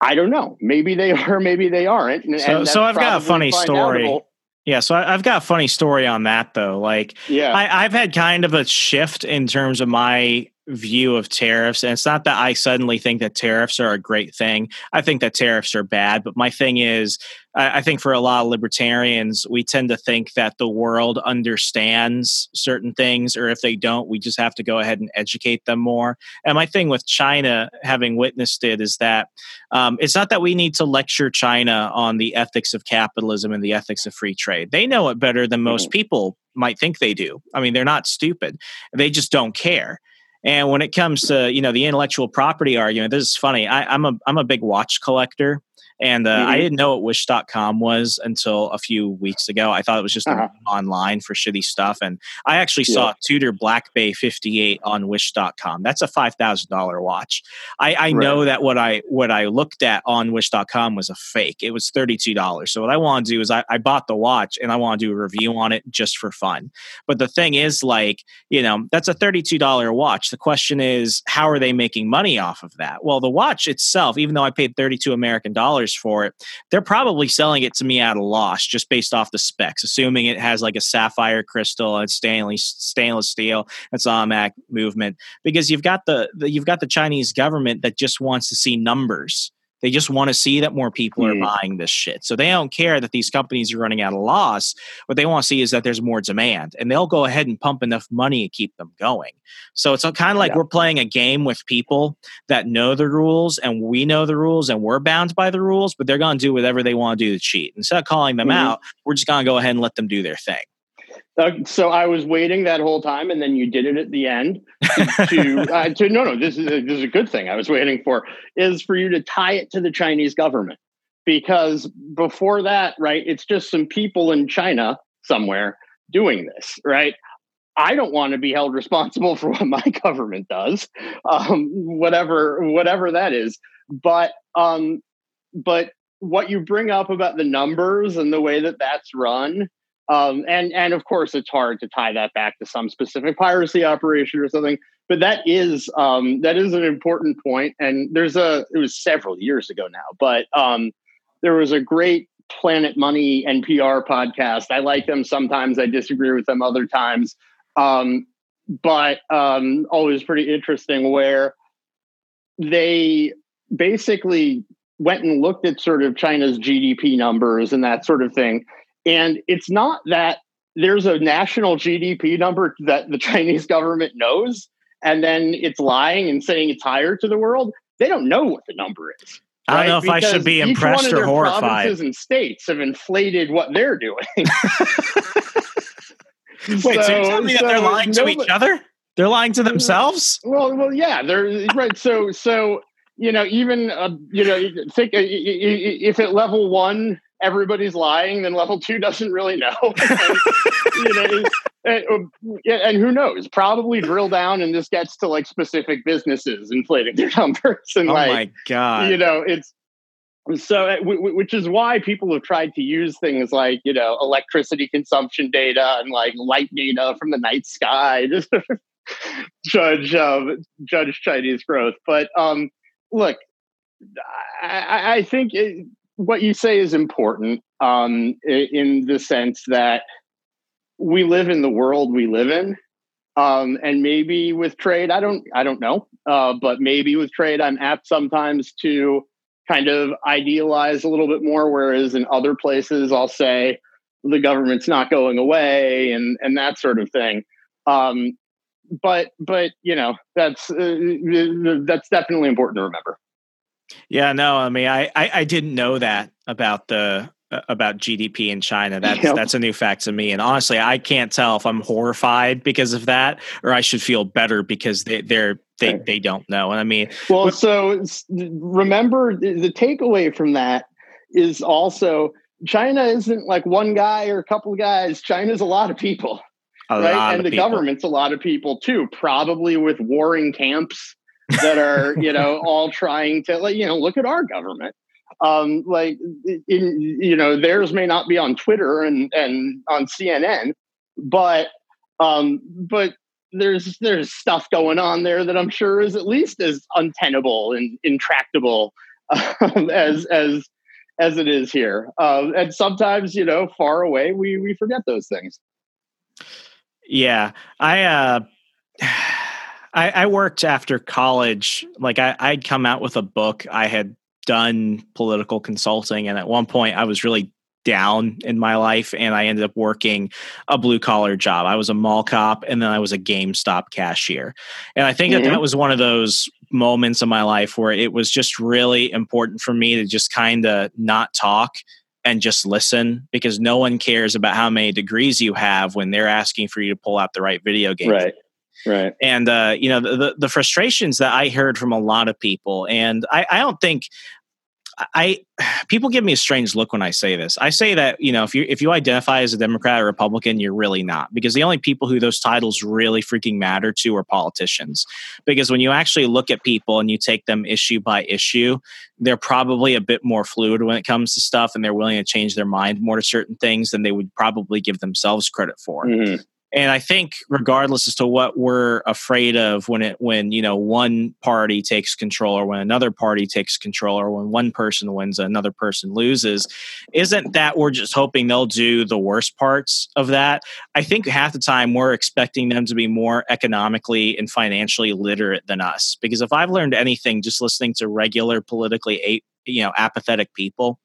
I don't know. Maybe they are, maybe they aren't. And, so, and so I've got a funny story. Yeah, so I, have got a funny story on that though. Like, yeah, I, have had kind of a shift in terms of my view of tariffs. And it's not that I suddenly think that tariffs are a great thing. I think that tariffs are bad. But my thing is, I, I think for a lot of libertarians, we tend to think that the world understands certain things, or if they don't, we just have to go ahead and educate them more. And my thing with China, having witnessed it, is that um, it's not that we need to lecture China on the ethics of capitalism and the ethics of free trade. They know it better than most mm-hmm. people might think they do. I mean, they're not stupid. They just don't care. And when it comes to you know the intellectual property argument, this is funny. I, I'm a I'm a big watch collector, and uh, mm-hmm. I didn't know what Wish.com was until a few weeks ago. I thought it was just uh-huh. online for shitty stuff. And I actually yeah. saw Tudor Black Bay 58 on Wish.com. That's a $5,000 watch. I, I right. know that what I what I looked at on Wish.com was a fake. It was $32. So what I want to do is I, I bought the watch and I want to do a review on it just for fun. But the thing is, like, you know, that's a $32 watch. The question is, how are they making money off of that? Well, the watch itself, even though I paid 32 American dollars for it, they're probably selling it to me at a loss just based off the specs, assuming it has like a sapphire crystal and stainless stainless steel. That's automatic movement because you've got the, the you've got the Chinese government that just wants to see numbers they just want to see that more people are hmm. buying this shit. So they don't care that these companies are running out of loss. What they want to see is that there's more demand, and they'll go ahead and pump enough money to keep them going. So it's kind of like yeah. we're playing a game with people that know the rules, and we know the rules, and we're bound by the rules, but they're going to do whatever they want to do to cheat. Instead of calling them mm-hmm. out, we're just going to go ahead and let them do their thing. Uh, so I was waiting that whole time, and then you did it at the end. To, uh, to no, no, this is a, this is a good thing. I was waiting for is for you to tie it to the Chinese government because before that, right? It's just some people in China somewhere doing this, right? I don't want to be held responsible for what my government does, um, whatever whatever that is. But um, but what you bring up about the numbers and the way that that's run um, and and of course, it's hard to tie that back to some specific piracy operation or something. But that is um, that is an important point. And there's a it was several years ago now, but um, there was a great Planet Money NPR podcast. I like them sometimes. I disagree with them other times. Um, but um, always pretty interesting where they basically went and looked at sort of China's GDP numbers and that sort of thing and it's not that there's a national GDP number that the Chinese government knows, and then it's lying and saying it's higher to the world. They don't know what the number is. Right? I don't know if because I should be impressed or horrified. Provinces and states have inflated what they're doing. Wait, so, so you tell me so that they're lying to each other? They're lying to themselves? Well, well, yeah, they're right. So, so you know, even uh, you know, think uh, if at level one everybody's lying, then level two doesn't really know. and, you know and, um, and, who knows? Probably drill down, and this gets to like specific businesses inflating their numbers. And oh like, my god, you know, it's so uh, which is why people have tried to use things like you know electricity consumption data and like light data from the night sky to judge um, judge Chinese growth. But um, look, I, I think it, what you say is important um, in the sense that we live in the world we live in. Um, and maybe with trade, I don't, I don't know, uh, but maybe with trade, I'm apt sometimes to kind of idealize a little bit more. Whereas in other places, I'll say the government's not going away and and that sort of thing. Um, but but you know that's uh, that's definitely important to remember. Yeah, no, I mean, I, I, I didn't know that about the uh, about GDP in China. That's yep. that's a new fact to me. And honestly, I can't tell if I'm horrified because of that or I should feel better because they they're they they don't know. And I mean, well, so remember the takeaway from that is also China isn't like one guy or a couple of guys. China's a lot of people. A right? and the people. government's a lot of people too, probably with warring camps that are, you know, all trying to like, you know, look at our government. Um, like in, you know, theirs may not be on Twitter and and on CNN, but um, but there's there's stuff going on there that I'm sure is at least as untenable and intractable um, as as as it is here. Uh, and sometimes, you know, far away, we we forget those things. Yeah, I uh, I, I worked after college. Like I, I'd come out with a book. I had done political consulting, and at one point, I was really down in my life and I ended up working a blue collar job. I was a mall cop and then I was a GameStop cashier. And I think mm-hmm. that that was one of those moments in my life where it was just really important for me to just kind of not talk and just listen because no one cares about how many degrees you have when they're asking for you to pull out the right video game. Right. Right. And uh, you know the the frustrations that I heard from a lot of people, and I, I don't think I people give me a strange look when I say this. I say that you know if you if you identify as a Democrat or Republican, you're really not because the only people who those titles really freaking matter to are politicians. Because when you actually look at people and you take them issue by issue, they're probably a bit more fluid when it comes to stuff, and they're willing to change their mind more to certain things than they would probably give themselves credit for. Mm-hmm. And I think regardless as to what we're afraid of when it when you know one party takes control or when another party takes control or when one person wins another person loses, isn't that we're just hoping they'll do the worst parts of that? I think half the time we're expecting them to be more economically and financially literate than us. Because if I've learned anything just listening to regular politically you know apathetic people,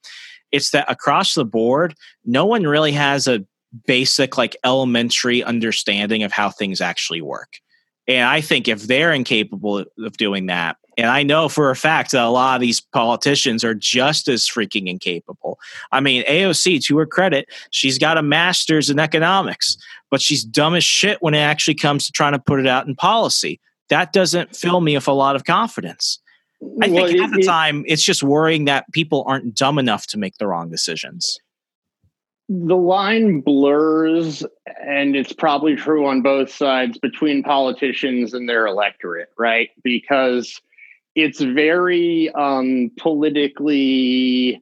it's that across the board, no one really has a basic like elementary understanding of how things actually work. And i think if they're incapable of doing that and i know for a fact that a lot of these politicians are just as freaking incapable. I mean aoc to her credit she's got a master's in economics but she's dumb as shit when it actually comes to trying to put it out in policy. That doesn't fill me with a lot of confidence. I well, think at the time it's just worrying that people aren't dumb enough to make the wrong decisions the line blurs, and it's probably true on both sides between politicians and their electorate, right? Because it's very um, politically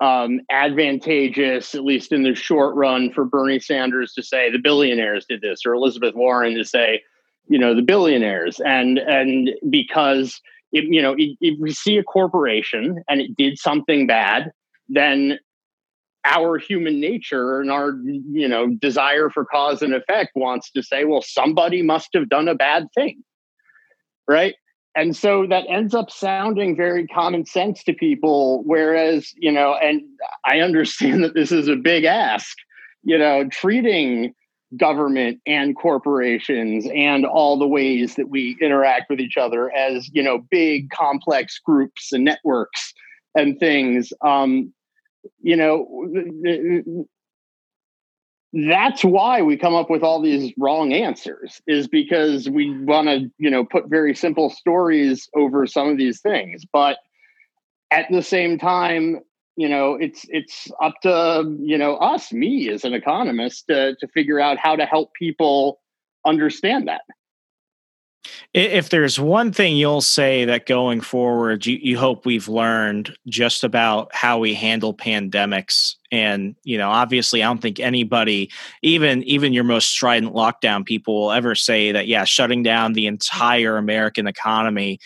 um, advantageous, at least in the short run, for Bernie Sanders to say the billionaires did this, or Elizabeth Warren to say, you know, the billionaires, and and because if, you know if we see a corporation and it did something bad, then our human nature and our you know desire for cause and effect wants to say well somebody must have done a bad thing right? And so that ends up sounding very common sense to people whereas you know and i understand that this is a big ask you know treating government and corporations and all the ways that we interact with each other as you know big complex groups and networks and things um, you know that's why we come up with all these wrong answers is because we want to you know put very simple stories over some of these things. But at the same time you know it's it's up to you know us me as an economist to, to figure out how to help people understand that if there's one thing you'll say that going forward, you, you hope we've learned just about how we handle pandemics. And, you know, obviously, I don't think anybody, even even your most strident lockdown people, will ever say that, yeah, shutting down the entire American economy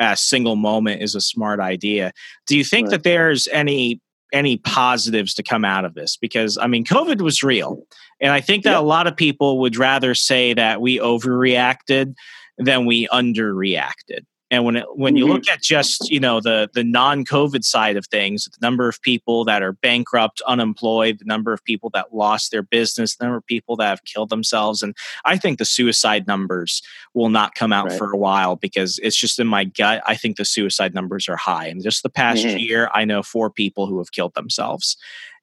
a single moment is a smart idea. Do you think right. that there's any any positives to come out of this because i mean covid was real and i think that yep. a lot of people would rather say that we overreacted then we underreacted. And when it, when you look mm-hmm. at just you know the the non COVID side of things, the number of people that are bankrupt, unemployed, the number of people that lost their business, the number of people that have killed themselves, and I think the suicide numbers will not come out right. for a while because it's just in my gut. I think the suicide numbers are high, and just the past mm-hmm. year, I know four people who have killed themselves.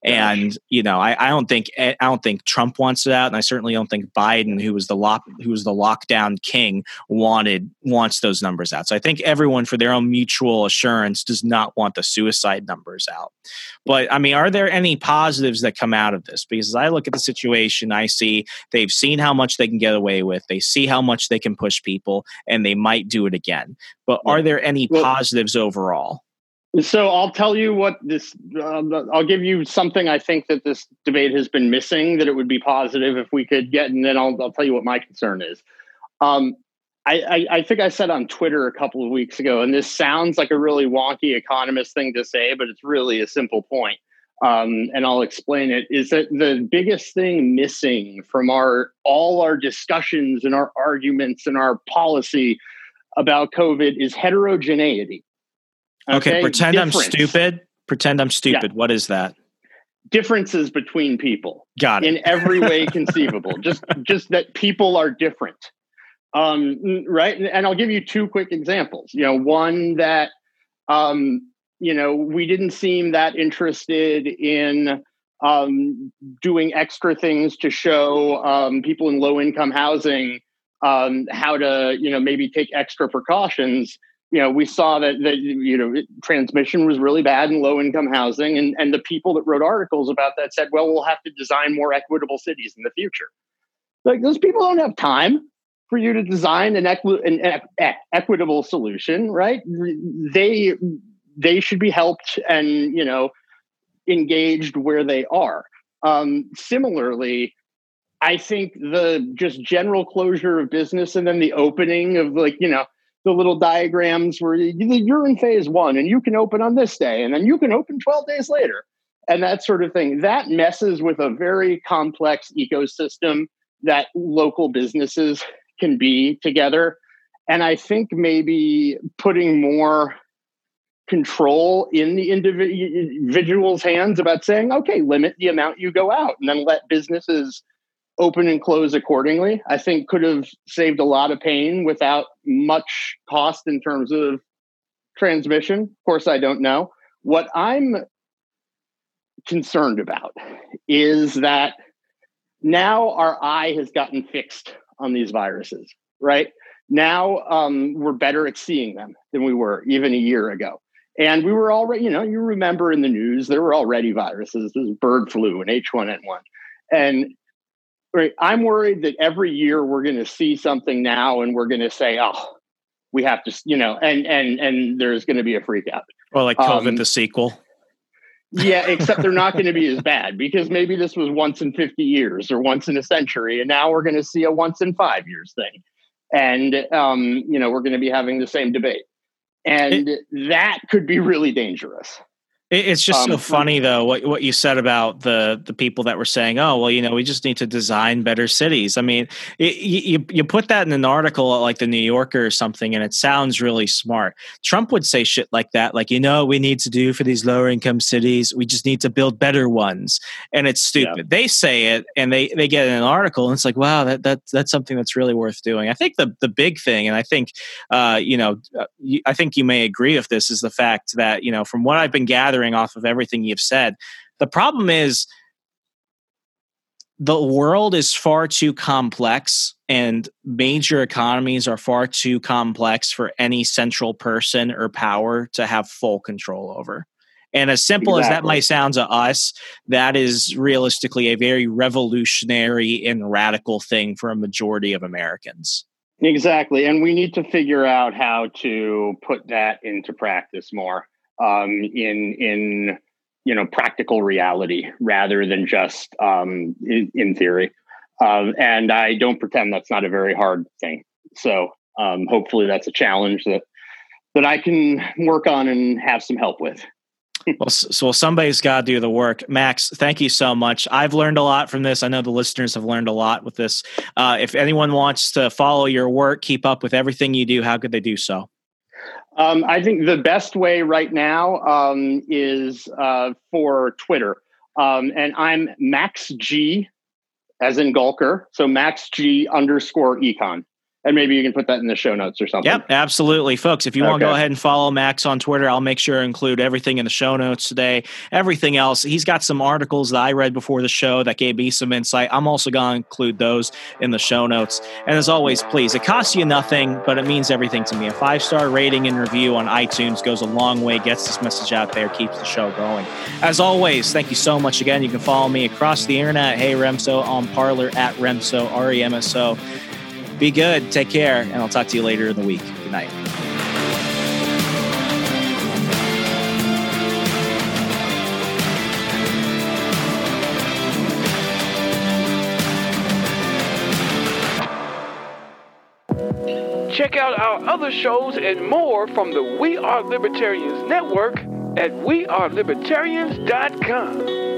And you know, I, I don't think eh, I don't think Trump wants it out, and I certainly don't think Biden, who was the lock, who was the lockdown king, wanted wants those numbers out. So I think everyone, for their own mutual assurance, does not want the suicide numbers out. But I mean, are there any positives that come out of this? Because as I look at the situation, I see they've seen how much they can get away with, they see how much they can push people, and they might do it again. But are there any well, positives overall? So I'll tell you what this. Uh, I'll give you something I think that this debate has been missing. That it would be positive if we could get, and then I'll, I'll tell you what my concern is. Um, I, I, I, think I said on Twitter a couple of weeks ago, and this sounds like a really wonky economist thing to say, but it's really a simple point. Um, and I'll explain it. Is that the biggest thing missing from our all our discussions and our arguments and our policy about COVID is heterogeneity Okay, okay pretend Difference. I'm stupid. Pretend I'm stupid. Yeah. What is that? Differences between people. Got it. In every way conceivable. just just that people are different. Um, right. And I'll give you two quick examples. You know, one that um, you know, we didn't seem that interested in um, doing extra things to show um, people in low income housing um, how to, you know, maybe take extra precautions you know, we saw that that you know transmission was really bad in low income housing, and and the people that wrote articles about that said, well, we'll have to design more equitable cities in the future. Like those people don't have time for you to design an, equi- an e- equitable solution, right? They they should be helped and you know engaged where they are. Um, similarly, I think the just general closure of business and then the opening of like you know the little diagrams where you're in phase one and you can open on this day and then you can open 12 days later and that sort of thing. That messes with a very complex ecosystem that local businesses can be together. And I think maybe putting more control in the individual's hands about saying, okay, limit the amount you go out and then let businesses open and close accordingly, I think could have saved a lot of pain without much cost in terms of transmission. Of course, I don't know. What I'm concerned about is that now our eye has gotten fixed on these viruses, right? Now um, we're better at seeing them than we were even a year ago. And we were already, you know, you remember in the news, there were already viruses. There's bird flu and H1N1. And right, I'm worried that every year we're going to see something now and we're going to say, oh, we have to, you know, and and and there's going to be a freak out. Well, like COVID um, the sequel. yeah, except they're not going to be as bad because maybe this was once in 50 years or once in a century, and now we're going to see a once in five years thing. And, um, you know, we're going to be having the same debate. And it, that could be really dangerous. It's just um, so funny though what what you said about the the people that were saying, "Oh, well, you know, we just need to design better cities." I mean, it, you you put that in an article like the New Yorker or something, and it sounds really smart. Trump would say shit like that, like, "You know, we need to do for these lower income cities, we just need to build better ones," and it's stupid. Yeah. They say it, and they they get in an article, and it's like, "Wow, that that that's something that's really worth doing." I think the the big thing, and I think, uh, you know, uh, I think you may agree with this, is the fact that you know, from what I've been gathering off of everything you've said. The problem is the world is far too complex and major economies are far too complex for any central person or power to have full control over. And as simple exactly. as that might sound to us, that is realistically a very revolutionary and radical thing for a majority of Americans. Exactly. And we need to figure out how to put that into practice more um, in in you know practical reality rather than just um, in, in, theory. Um, and I don't pretend that's not a very hard thing. So um, hopefully that's a challenge that that I can work on and have some help with. well, so somebody's got to do the work. Max, thank you so much. I've learned a lot from this. I know the listeners have learned a lot with this. Uh, if anyone wants to follow your work, keep up with everything you do, how could they do so? Um, I think the best way right now um, is uh, for Twitter. Um, and I'm Max G, as in Gulker. So Max G underscore econ and maybe you can put that in the show notes or something. Yep, absolutely, folks. If you okay. want to go ahead and follow Max on Twitter, I'll make sure to include everything in the show notes today. Everything else, he's got some articles that I read before the show that gave me some insight. I'm also going to include those in the show notes. And as always, please, it costs you nothing, but it means everything to me. A five star rating and review on iTunes goes a long way, gets this message out there, keeps the show going. As always, thank you so much again. You can follow me across the internet. Hey Remso on Parler at Remso R E M S O. Be good. Take care. And I'll talk to you later in the week. Good night. Check out our other shows and more from the We Are Libertarians Network at wearelibertarians.com.